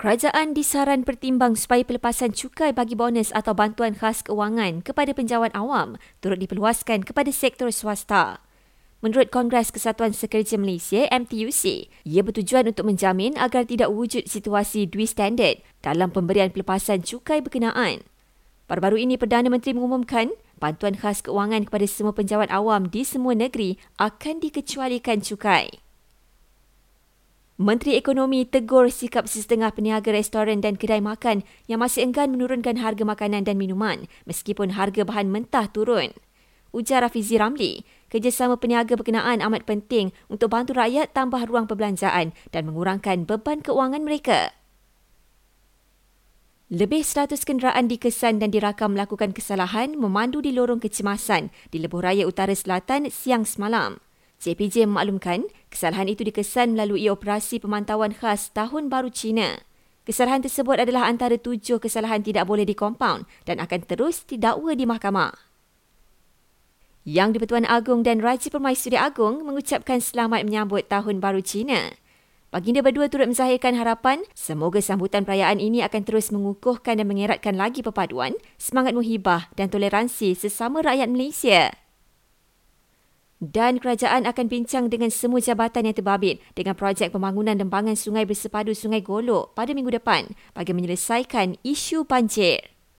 Kerajaan disaran pertimbang supaya pelepasan cukai bagi bonus atau bantuan khas keuangan kepada penjawat awam turut diperluaskan kepada sektor swasta. Menurut Kongres Kesatuan Sekerja Malaysia MTUC, ia bertujuan untuk menjamin agar tidak wujud situasi dui standard dalam pemberian pelepasan cukai berkenaan. Baru-baru ini Perdana Menteri mengumumkan bantuan khas keuangan kepada semua penjawat awam di semua negeri akan dikecualikan cukai. Menteri Ekonomi tegur sikap setengah peniaga restoran dan kedai makan yang masih enggan menurunkan harga makanan dan minuman meskipun harga bahan mentah turun. Ujar Rafizi Ramli, kerjasama peniaga berkenaan amat penting untuk bantu rakyat tambah ruang perbelanjaan dan mengurangkan beban keuangan mereka. Lebih 100 kenderaan dikesan dan dirakam melakukan kesalahan memandu di lorong kecemasan di Lebuh Raya Utara Selatan siang semalam. JPJ memaklumkan kesalahan itu dikesan melalui operasi pemantauan khas Tahun Baru Cina. Kesalahan tersebut adalah antara tujuh kesalahan tidak boleh dikompaun dan akan terus didakwa di mahkamah. Yang di-Pertuan Agong dan Raja Permaisuri Agong mengucapkan selamat menyambut Tahun Baru Cina. Baginda berdua turut menzahirkan harapan semoga sambutan perayaan ini akan terus mengukuhkan dan mengeratkan lagi perpaduan, semangat muhibah dan toleransi sesama rakyat Malaysia dan kerajaan akan bincang dengan semua jabatan yang terbabit dengan projek pembangunan dembangan sungai bersepadu Sungai Golok pada minggu depan bagi menyelesaikan isu banjir.